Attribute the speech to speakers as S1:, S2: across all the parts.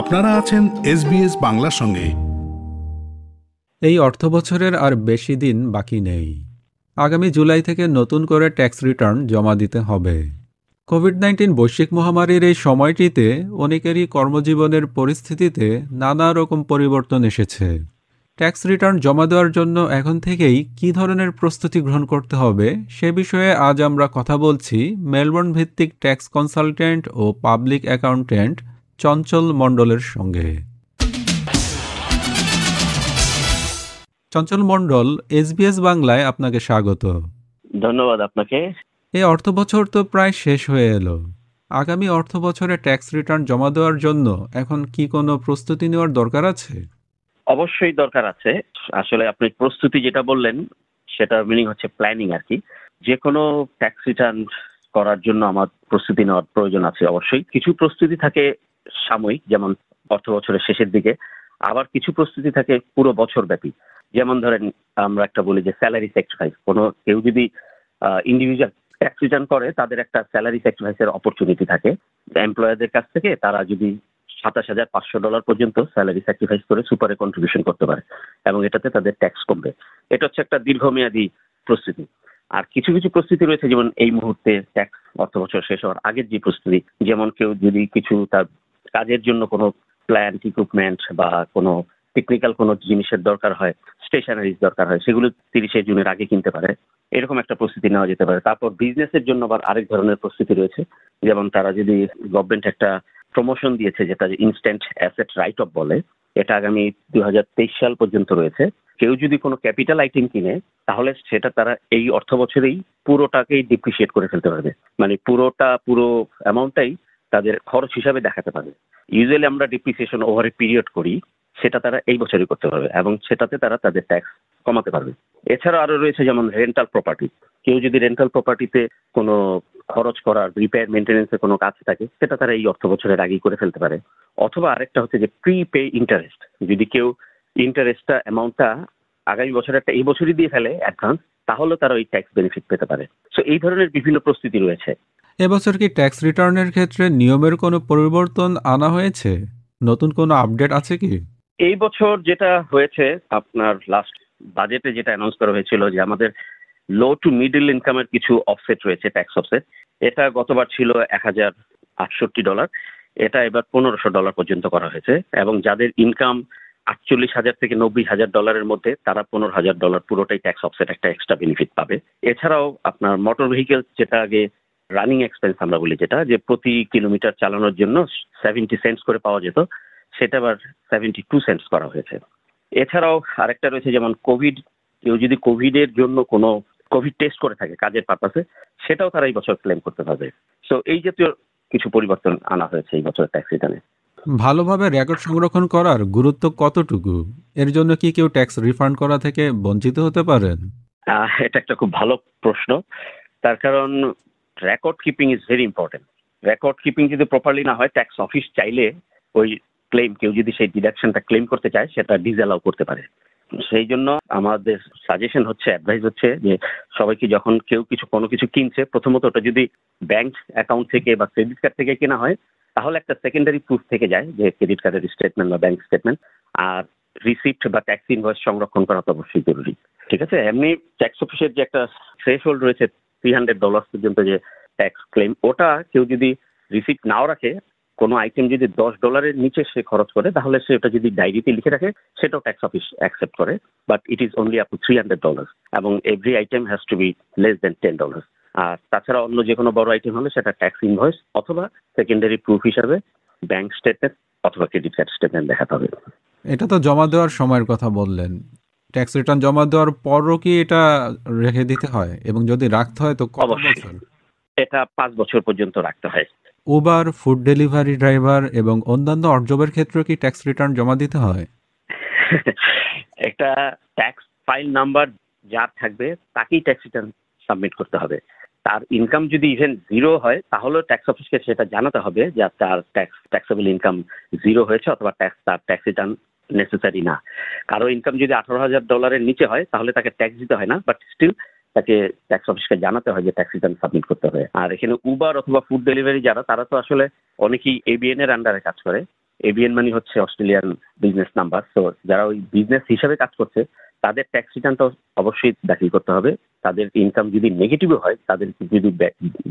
S1: আপনারা আছেন এসবিএস বাংলার সঙ্গে।
S2: এই অর্থবছরের আর বেশি দিন বাকি নেই। আগামী জুলাই থেকে নতুন করে ট্যাক্স রিটার্ন জমা দিতে হবে। কোভিড নাইন্টিন বৈশ্বিক মহামারীর এই সময়টিতে অনেকেরই কর্মজীবনের পরিস্থিতিতে নানা রকম পরিবর্তন এসেছে। ট্যাক্স রিটার্ন জমা দেওয়ার জন্য এখন থেকেই কী ধরনের প্রস্তুতি গ্রহণ করতে হবে সে বিষয়ে আজ আমরা কথা বলছি মেলবোর্ন ভিত্তিক ট্যাক্স কনসালটেন্ট ও পাবলিক অ্যাকাউন্ট্যান্ট চঞ্চল মণ্ডলের সঙ্গে। চঞ্চল মণ্ডল এসবিএস বাংলায় আপনাকে স্বাগত।
S3: ধন্যবাদ আপনাকে।
S2: এই অর্থ বছর তো প্রায় শেষ হয়ে এলো। আগামী অর্থ বছরে ট্যাক্স রিটার্ন জমা দেওয়ার জন্য এখন কি কোনো প্রস্তুতি নেওয়ার দরকার আছে?
S3: অবশ্যই দরকার আছে। আসলে আপনি প্রস্তুতি যেটা বললেন সেটা মিনিং হচ্ছে প্ল্যানিং আর কি। যে কোনো ট্যাক্স রিটার্ন করার জন্য আমার প্রস্তুতি নেওয়ার প্রয়োজন আছে অবশ্যই। কিছু প্রস্তুতি থাকে সাময়িক, যেমন অর্থ বছরের শেষের দিকে। আবার কিছু প্রস্তুতি থাকে পুরো বছর ব্যাপী যেমন ধরেন, আমরা একটা বলি যে স্যালারি স্যাক্রিফাইস কোনো, কেউ যদি ইন্ডিভিজুয়াল ট্যাক্স রিটার্ন করে, তাদের একটা স্যালারি স্যাক্রিফাইসের অপরচুনিটি থাকে। এমপ্লয়ারদের কাছ থেকে তারা যদি সাতাশ হাজার পাঁচশো ডলার পর্যন্ত স্যালারি স্যাক্রিফাইস করে সুপারে কন্ট্রিবিউশন করতে পারে এবং এটাতে তাদের ট্যাক্স কমবে। এটা হচ্ছে একটা দীর্ঘমেয়াদী প্রস্তুতি। আর কিছু কিছু প্রস্তুতি রয়েছে, যেমন এই মুহূর্তে ট্যাক্স অর্থ বছর শেষ হওয়ার আগের যে প্রস্তুতি, যেমন কেউ যদি কিছু তার কাজের জন্য কোনো প্ল্যান্ট ইকুইপমেন্ট বা কোনো টেকনিক্যাল কোনো জিনিসের দরকার হয় স্টেশনারিজ দরকার হয়, সেগুলো তিরিশে জুনের আগে কিনতে পারে। এরকম একটা প্রস্তুতি নেওয়া যেতে পারে। তারপর বিজনেসের জন্য আবার আরেক ধরনের প্রস্তুতি রয়েছে। যেমন তারা যদি গভর্নমেন্ট একটা প্রমোশন দিয়েছে, যেটা ইনস্ট্যান্ট অ্যাসেট রাইট অফ বলে, এটা আগামী দুই হাজার তেইশ সাল পর্যন্ত রয়েছে। কেউ যদি কোনো ক্যাপিটাল আইটেম কিনে, তাহলে সেটা তারা এই অর্থ বছরেই পুরোটাকেই ডিপ্রিসিয়েট করে ফেলতে পারবে। মানে পুরোটা, পুরো অ্যামাউন্টটাই তাদের খরচ হিসাবে দেখাতে পারবে ইউজুয়ালি আমরা ডিপ্রিসিয়েশন ওভার এ পিরিয়ড করি, সেটা তারা এই বছরই করতে পারবে এবং সেটাতে তারা তাদের ট্যাক্স কমাতে পারবে। এছাড়া আরও রয়েছে যেমন রেন্টাল প্রপার্টি কেউ যদি রেন্টাল প্রপার্টিতে কোনো খরচ করার রিপেয়ার মেনটেন্যান্সের কোনো কাজ থাকে, সেটা তারা এই অর্থ বছরের আগেই করে ফেলতে পারে। অথবা আরেকটা হচ্ছে যে প্রি পে ইন্টারেস্ট যদি কেউ ইন্টারেস্টটা অ্যামাউন্টটা আগামী বছর একটা এই বছরই দিয়ে ফেলে অ্যাডভান্স তাহলে তারা ওই ট্যাক্স বেনিফিট পেতে পারে। সো এই ধরনের বিভিন্ন প্রস্তুতি রয়েছে।
S2: এবছর কি ট্যাক্স রিটার্নের ক্ষেত্রে নিয়মের কোনো পরিবর্তন আনা হয়েছে? নতুন কোনো আপডেট আছে কি?
S3: এই বছর যেটা হয়েছে, আপনার লাস্ট বাজেটে যেটা অ্যানাউন্স করা হয়েছিল যে আমাদের লো টু মিডল ইনকামের কিছু অফসেট রয়েছে ট্যাক্স অফসেট এটা গতবার ছিল এক হাজার আটষট্টি ডলার এটা এবার পনেরোশো ডলার পর্যন্ত করা হয়েছে এবং যাদের ইনকাম আটচল্লিশ হাজার থেকে নব্বই হাজার ডলারের মধ্যে, তারা পনেরো হাজার ডলার পুরোটাই ট্যাক্স অফসেট একটা এক্সট্রা বেনিফিট পাবে। এছাড়াও আপনার মোটর ভেহিকেল যেটা আগে রানিং এক্সপেন্স আমরা বলি যেটা যে প্রতি কিলোমিটার চালানোর জন্য সেভেন্টি সেন্টস করে পাওয়া যেত সেটা আবার সেভেন্টি টু সেন্টস করা হয়েছে। এছাড়াও আরেকটা রয়েছে যেমন কোভিড কেউ যদি কোভিডের জন্য কোনো কোভিড টেস্ট করে থাকে কাজের পারপাসে সেটাও তারা এই বছর ক্লেম করতে পারবে। সো এই জাতীয় কিছু পরিবর্তন আনা হয়েছে এই বছর ট্যাক্স রিটার্নে
S2: ভালোভাবে রেকর্ড সংরক্ষণ করার গুরুত্ব কতটুকু? এর জন্য কি কেউ ট্যাক্স রিফান্ড করা থেকে বঞ্চিত হতে পারেন?
S3: এটা একটা খুব ভালো প্রশ্ন। তার কারণ record keeping is very important record keeping যদি প্রপারলি না হয় ট্যাক্স অফিস চাইলে ওই ক্লেম কেউ যদি সেই ডিডাকশনটা ক্লেম করতে চায়, সেটা ডিসঅ্যালাউ করতে পারে। সেই জন্য আমাদের সাজেশন হচ্ছে অ্যাডভাইস হচ্ছে যে সবাইকে যখন কেউ কিছু, কোনো কিছু কিনছে, প্রথমত ওটা যদি ব্যাংক অ্যাকাউন্ট থেকে বা ক্রেডিট কার্ড থেকে কেনা হয়, তাহলে একটা সেকেন্ডারি প্রুফ থেকে যায় যে ক্রেডিট কার্ডের স্টেটমেন্ট বা ব্যাংক স্টেটমেন্ট আর রিসিপ্ট বা ট্যাক্স ইনভয়েস সংরক্ষণ করা তো অবশ্যই জরুরি। ঠিক আছে? এমনি ট্যাক্স অফিসের যে একটা থ্রেশ হোল্ড রয়েছে থ্রি হান্ড্রেড ডলার পর্যন্ত যে ট্যাক্স ক্লেম ওটা কেউ যদি রিসিপ্ট নাও রাখে, কোনো আইটেম যদি দশ ডলারের নিচে সে খরচ করে, তাহলে সে ওটা যদি ডায়েরিতে লিখে রাখে, সেটাও ট্যাক্স অফিস অ্যাকসেপ্ট করে but it is only up to three hundred dollar এবং every item has to be less than ten dollar আর তাছাড়া অন্য যে কোনো বড় আইটেম হলে সেটা ট্যাক্স ইনভয়েস অথবা সেকেন্ডারি প্রুফ হিসাবে ব্যাংক স্টেটমেন্ট অথবা ক্রেডিট কার্ড স্টেটমেন্ট দেখাতে হবে।
S2: এটা তো জমা দেওয়ার সময়ের কথা বললেন। ট্যাক্স রিটার্ন জমা দেওয়ার পরও কি এটা রেখে দিতে হয়? এবং যদি রাখতে হয় তো কত। বছর?
S3: এটা পাঁচ বছর পর্যন্ত রাখতে হয়।
S2: উবার ফুড ডেলিভারি ড্রাইভার এবং অন্যান্য অর্জবের ক্ষেত্রে কি ট্যাক্স রিটার্ন জমা দিতে হয়?
S3: একটা ট্যাক্স ফাইল নাম্বার যার থাকবে তাকেই ট্যাক্স রিটার্ন সাবমিট করতে হবে। তার ইনকাম যদি ইভেন জিরো হয় তাহলেও ট্যাক্স অফিসকে সেটা জানাতে হবে যে তার ট্যাক্স ট্যাক্সেবল ইনকাম জিরো হয়েছে অথবা ট্যাক্স তার ট্যাক্স রিটার্ন নেসেসারি না। কারও ইনকাম যদি আঠারো হাজার ডলারের নিচে হয়, তাহলে তাকে ট্যাক্স দিতে হয় না বাট স্টিল তাকে ট্যাক্স অফিসকে জানাতে হয় যে ট্যাক্স রিটার্ন সাবমিট করতে হবে। আর এখানে উবার অথবা ফুড ডেলিভারি যারা, তারা তো আসলে অনেকেই এবিএন এর আন্ডারে কাজ করে। এবিএন মানি হচ্ছে অস্ট্রেলিয়ান বিজনেস নাম্বার তো যারা ওই বিজনেস হিসাবে কাজ করছে, তাদের ট্যাক্স রিটার্নটা অবশ্যই দাখিল করতে হবে। তাদের ইনকাম যদি নেগেটিভও হয়, তাদের যদি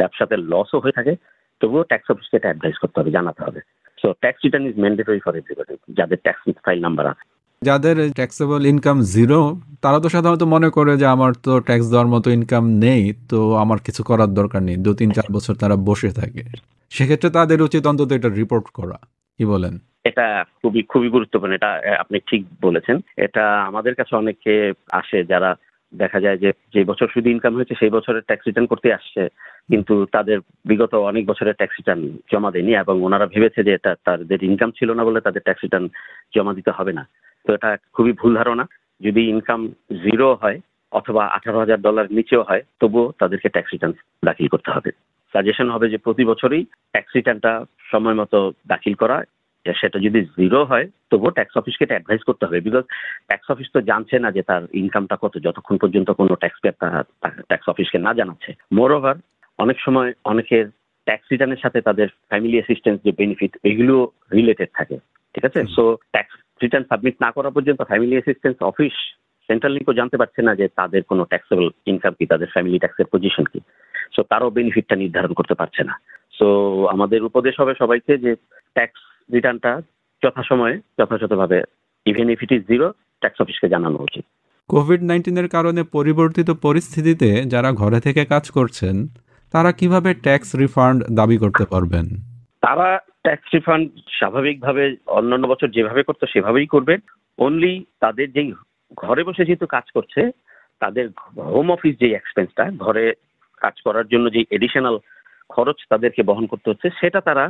S3: ব্যবসাতে লসও হয়ে থাকে, তবুও ট্যাক্স অফিসকে এটা অ্যাডভাইস করতে হবে, জানাতে হবে। So tax return is mandatory for everybody যাদের ট্যাক্স ফাইল নাম্বার আছে।
S2: যাদের ট্যাক্সেবল ইনকাম জিরো তারা তো সাধারণত মনে করে যে আমার তো ট্যাক্স দেওয়ার মতো ইনকাম নেই তো আমার কিছু করার দরকার নেই। দু তিন চার বছর তারা বসে থাকে। সেক্ষেত্রে তাদের উচিত অন্তত এটা রিপোর্ট করা কি বলেন?
S3: এটা খুবই খুবই গুরুত্বপূর্ণ। এটা আপনি ঠিক বলেছেন। এটা আমাদের কাছে অনেকে আসে যারা দেখা যায় যে যে বছর শুধু ইনকাম হয়েছে, সেই বছরের ট্যাক্স রিটার্ন করতে আসছে। কিন্তু তাদের বিগত অনেক বছরের ট্যাক্স রিটার্ন জমা দেয়নি এবং ওনারা ভেবেছে যে এটা তাদের ইনকাম ছিল না বলে তাদের ট্যাক্স রিটার্ন জমা দিতে হবে না। তো এটা খুবই ভুল ধারণা। যদি ইনকাম জিরো হয় অথবা আঠারো হাজার ডলার নিচেও হয়, তবুও তাদেরকে ট্যাক্স রিটার্ন দাখিল করতে হবে। সাজেশন হবে যে প্রতি বছরই ট্যাক্স রিটার্নটা সময় মতো দাখিল করা সেটা যদি জিরো হয় তবুও ট্যাক্স অফিসকে এটা অ্যাডভাইস করতে হবে বিকজ ট্যাক্স অফিস তো জানছে না যে তার ইনকামটা কত যতক্ষণ পর্যন্ত কোনো ট্যাক্স পেয়ার ট্যাক্স অফিসকে না জানাচ্ছে। মোর ওভার অনেক সময় অনেকের ট্যাক্স রিটার্নের সাথে তাদের ফ্যামিলি অ্যাসিস্ট্যান্স যে বেনিফিট এগুলো রিলেটেড থাকে ঠিক আছে? সো ট্যাক্স রিটার্ন সাবমিট না করা পর্যন্ত ফ্যামিলি অ্যাসিস্ট্যান্স অফিস সেন্ট্রাল লিঙ্কও জানতে পারছে না যে তাদের কোনো ট্যাক্সেবল ইনকাম কি তাদের ফ্যামিলি ট্যাক্সের পজিশন কি। সো তারও বেনিফিটটা নির্ধারণ করতে পারছে না। সো আমাদের উপদেশ হবে সবাইকে যে ট্যাক্স রিটার্নটা যথাসময়ে যথাযথভাবে even if it is zero tax অফিসকে জানানো উচিত।
S2: কোভিড নাইন্টিনের কারণে পরিবর্তিত পরিস্থিতিতে যারা ঘরে থেকে কাজ করছেন তারা কীভাবে ট্যাক্স রিফান্ড দাবি করতে পারবেন?
S3: তারা ট্যাক্স রিফান্ড স্বাভাবিকভাবে অন্যান্য বছর যেভাবে করতো সেভাবেই করবেন অনলি তাদের যেই ঘরে বসে যেহেতু কাজ করছে তাদের হোম অফিস যে এক্সপেন্সটা ঘরে কাজ করার জন্য যে এডিশনাল খরচ তাদেরকে বহন করতে হচ্ছে সেটা তারা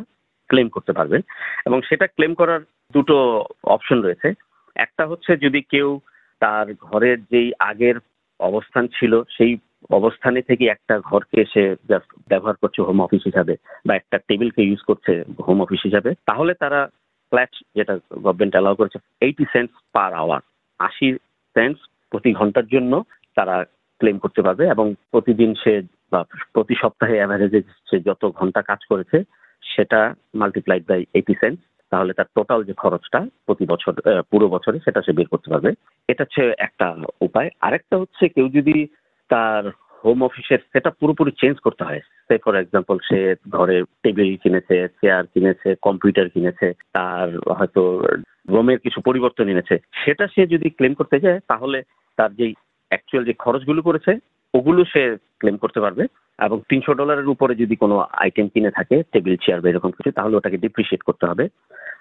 S3: ক্লেম করতে পারবেন। এবং সেটা ক্লেম করার দুটো অপশন রয়েছে। একটা হচ্ছে যদি কেউ তার ঘরের যেই আগের অবস্থান ছিল, সেই অবস্থানে থেকে একটা ঘরকে সে জাস্ট ব্যবহার করছে হোম অফিস হিসাবে বা একটা টেবিলকে ইউজ করছে হোম অফিস হিসাবে, তাহলে তারা ফ্ল্যাট যেটা গভর্নমেন্ট অ্যালাউ করেছে এইটি সেন্টস পার আওয়ার আশি সেন্টস প্রতি ঘণ্টার জন্য তারা ক্লেম করতে পারবে এবং প্রতিদিন সে বা প্রতি সপ্তাহে অ্যাভারেজে সে যত ঘণ্টা কাজ করেছে সেটা মাল্টিপ্লাইড বাই এইটি সেন্টস তাহলে তার টোটাল যে খরচটা প্রতি বছর পুরো বছরে সেটা সে বের করতে পারবে। এটা হচ্ছে একটা উপায়। আরেকটা হচ্ছে কেউ যদি তার হোম অফিসের সেটা পুরোপুরি চেঞ্জ করতে হয় সে ফর এক্সাম্পল সে ঘরে টেবিল কিনেছে চেয়ার কিনেছে কম্পিউটার কিনেছে, তার হয়তো রোমের কিছু পরিবর্তন এনেছে, সেটা সে যদি ক্লেম করতে যায়, তাহলে তার যেই অ্যাকচুয়াল যে খরচগুলো করেছে, ওগুলো সে ক্লেম করতে পারবে। এবং তিনশো ডলারের উপরে যদি কোনো আইটেম কিনে থাকে টেবিল চেয়ার বা এরকম কিছু তাহলে ওটাকে ডিপ্রিসিয়েট করতে হবে।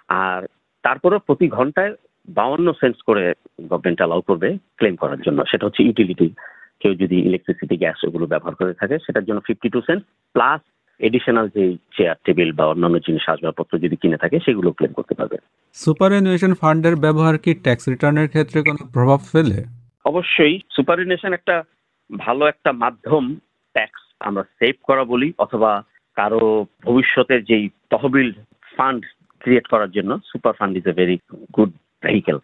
S3: আর তারপরেও প্রতি ঘন্টায় বাউন্ন সেন্টস করে গভর্নমেন্ট অ্যালাউ করবে ক্লেম করার জন্য। সেটা হচ্ছে ইউটিলিটি কেউ যদি ইলেকট্রিসিটি গ্যাস ওগুলো ব্যবহার করে থাকে সেটার জন্য fifty two cent plus additional যে চেয়ার টেবিল বা অন্যান্য জিনিস আসবাবপত্র যদি কিনে থাকে সেগুলো ক্লেম করতে পারবে।
S2: সুপারএনুয়েশন ফান্ডের ব্যবহার কি ট্যাক্স রিটার্নের ক্ষেত্রে কোনো প্রভাব ফেলে?
S3: অবশ্যই। সুপারিনেশন একটা ভালো একটা মাধ্যম ট্যাক্স আমরা সেভ করা বলি অথবা কারও ভবিষ্যতের যেই তহবিল ফান্ড ক্রিয়েট করার জন্য super fund is a very good vehicle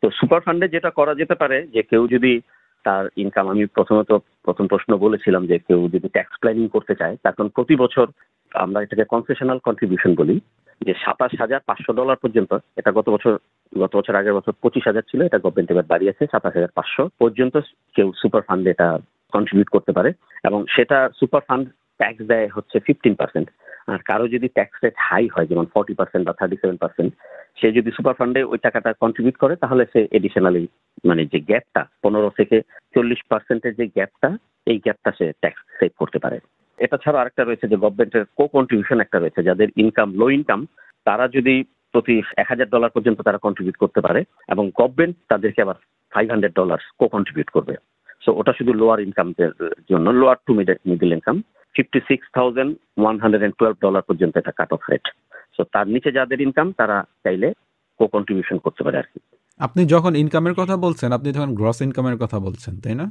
S3: তো সুপার ফান্ডে যেটা করা যেতে পারে যে কেউ যদি তার ইনকাম আমি প্রথমত প্রথম প্রশ্ন বলেছিলাম যে কেউ যদি ট্যাক্স প্ল্যানিং করতে চায় তখন প্রতি বছর আমরা এটাকে কনসেশনাল কন্ট্রিবিউশন বলি, যে সাতাশ হাজার পাঁচশো ডলার পর্যন্ত, এটা গত বছর গত বছর আগের বছর পঁচিশ হাজার ছিল, এটা গভর্নমেন্ট এবার বাড়িয়েছে সাতাশ হাজার পাঁচশো পর্যন্ত কেউ সুপার ফান্ডে এটা কন্ট্রিবিউট করতে পারে এবং সেটা সুপার ফান্ড ট্যাক্স দেয় হচ্ছে ফিফটিন পার্সেন্ট আর কারও যদি ট্যাক্স রেট হাই হয়, যেমন ফর্টি পার্সেন্ট বা থার্টি সেভেন পার্সেন্ট সে যদি সুপার ফান্ডে ওই টাকাটা কন্ট্রিবিউট করে, তাহলে সে এডিশনালি মানে যে গ্যাপটা পনেরো থেকে চল্লিশ পার্সেন্টের যে গ্যাপটা এই গ্যাপটা সে ট্যাক্স সেভ করতে পারে। এটা ছাড়া আরেকটা রয়েছে যে গভর্নমেন্টের কো কন্ট্রিবিউশন একটা রয়েছে, যাদের ইনকাম লো ইনকাম তারা যদি প্রতি এক হাজার ডলার পর্যন্ত তারা কন্ট্রিবিউট করতে পারে এবং গভর্নমেন্ট তাদেরকে আবার five hundred dollar co contribute করবে। সো ওটা শুধু লোয়ার ইনকামদের জন্য lower to middle income fifty six thousand one hundred and twelve dollar পর্যন্ত এটা কাট অফ রেট সো তার নিচে যাদের ইনকাম তারা চাইলে কো কন্ট্রিবিউশন করতে পারে আর কি।
S2: আপনি যখন ইনকামের কথা বলছেন আপনি যখন গ্রস ইনকামের কথা বলছেন তাই না?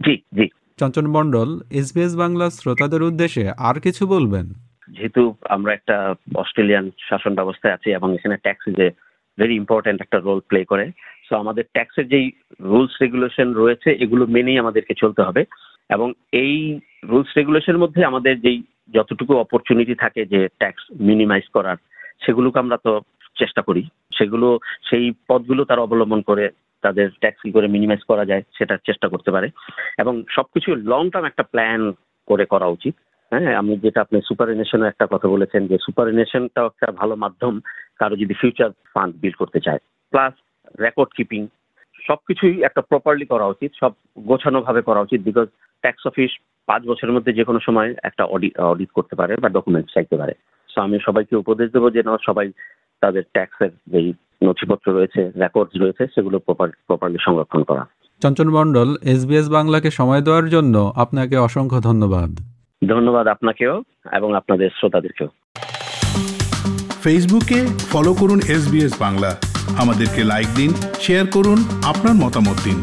S3: জি জি।
S2: চঞ্চন মণ্ডল এসবিএস বাংলা শ্রোতাদের উদ্দেশ্যে আর কিছু বলবেন?
S3: যেহেতু আমরা একটা অস্ট্রেলিয়ান শাসন ব্যবস্থায় আছি এবং এখানে ট্যাক্স যে ভেরি ইম্পর্ট্যান্ট একটা রোল প্লে করে সো আমাদের ট্যাক্সের যেই রুলস রেগুলেশন রয়েছে, এগুলো মেনেই আমাদেরকে চলতে হবে। এবং এই রুলস রেগুলেশনের মধ্যে আমাদের যেই যতটুকু অপরচুনিটি থাকে যে ট্যাক্স মিনিমাইজ করার, সেগুলোকে আমরা তো চেষ্টা করি। সেগুলো, সেই পথগুলো তারা অবলম্বন করে তাদের ট্যাক্স কি করে মিনিমাইজ করা যায় সেটার চেষ্টা করতে পারে। এবং সবকিছু লং টার্ম একটা প্ল্যান করে করা উচিত। হ্যাঁ আমি যেটা আপনি সুপার এনেশনের একটা কথা বলেছেন যে সুপার এনেশনটাও একটা ভালো মাধ্যম, কারও যদি ফিউচার ফান্ড বিল্ড করতে চায়। প্লাস রেকর্ড কিপিং সবকিছুই একটা প্রপারলি করা উচিত সব গোছানো ভাবে করা উচিত বিকজ ট্যাক্স অফিস পাঁচ বছরের মধ্যে যে কোনো সময় একটা অডিট অডিট করতে পারে বা ডকুমেন্ট চাইতে পারে। সো আমি সবাইকে উপদেশ দেবো যে না সবাই তাদের ট্যাক্সের যেই নথিপত্র রয়েছে রেকর্ডস রয়েছে সেগুলো প্রপার প্রপারলি সংরক্ষণ করা।
S2: চঞ্চল মণ্ডল এসবিএস বাংলাকে সময় দেওয়ার জন্য আপনাকে অসংখ্য ধন্যবাদ।
S3: ধন্যবাদ আপনাকেও এবং আপনাদের শ্রোতাদেরকেও।
S1: ফেসবুকে ফলো করুন এস বাংলা। আমাদেরকে লাইক দিন শেয়ার করুন আপনার মতামত দিন।